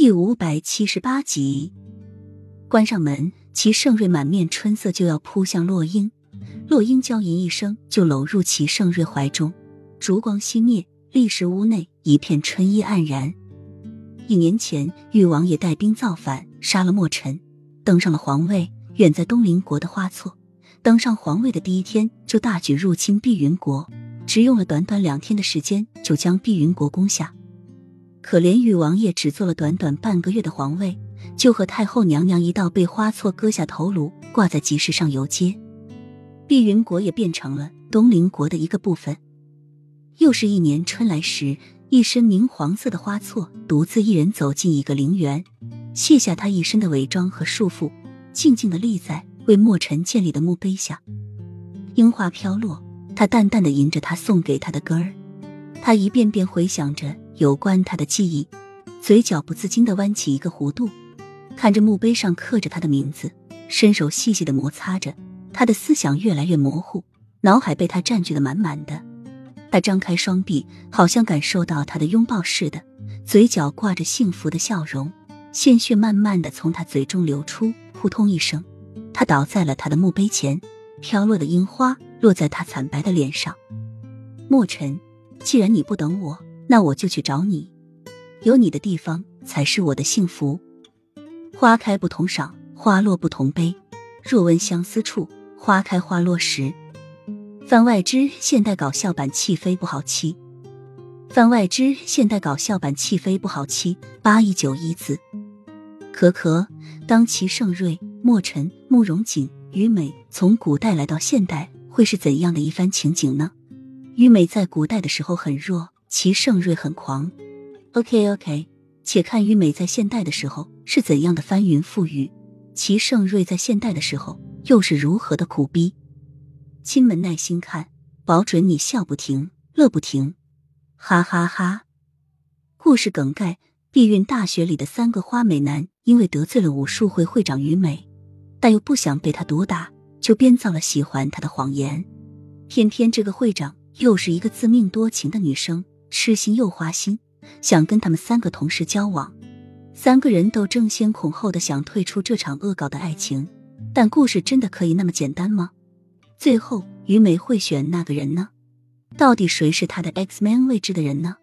第五百七十八集，关上门，齐盛瑞满面春色就要扑向洛英，洛英娇吟一声就搂入齐盛瑞怀中，烛光熄灭，立时屋内一片春意黯然。一年前，玉王爷带兵造反，杀了莫尘，登上了皇位。远在东邻国的花错，登上皇位的第一天就大举入侵碧云国，只用了短短两天的时间就将碧云国攻下。可怜玉王爷只做了短短半个月的皇位，就和太后娘娘一道被花错割下头颅，挂在集市上游街。碧云国也变成了东陵国的一个部分。又是一年春来时，一身明黄色的花错独自一人走进一个陵园，卸下他一身的伪装和束缚。静静的立在为墨尘建立的墓碑下，樱花飘落，他淡淡的吟着他送给他的歌儿，他一遍遍回想着有关他的记忆，嘴角不自禁的弯起一个弧度，看着墓碑上刻着他的名字，伸手细细的摩擦着，他的思想越来越模糊，脑海被他占据的满满的，他张开双臂，好像感受到他的拥抱似的，嘴角挂着幸福的笑容，鲜血慢慢的从他嘴中流出。扑通一声，他倒在了他的墓碑前，飘落的樱花落在他惨白的脸上。墨尘，既然你不等我，那我就去找你。有你的地方才是我的幸福。花开不同赏，花落不同悲。若问相思处，花开花落时。番外之现代搞笑版弃妃不好妻。番外之现代搞笑版弃妃不好妻。八一九一字。可可，当齐盛瑞、墨尘、慕容锦、于美从古代来到现代，会是怎样的一番情景呢？于美在古代的时候很弱，齐盛瑞很狂。OK OK，且看于美在现代的时候是怎样的翻云覆雨，齐盛瑞在现代的时候又是如何的苦逼。亲们耐心看，保准你笑不停，乐不停，哈哈哈！故事梗概。碧韵大学里的三个花美男，因为得罪了武术会会长于美，但又不想被他毒打，就编造了喜欢他的谎言。偏偏这个会长又是一个自命多情的女生，痴心又花心，想跟他们三个同时交往。三个人都争先恐后的想退出这场恶搞的爱情，但故事真的可以那么简单吗？最后于美会选那个人呢？到底谁是他的 X Man 位置的人呢？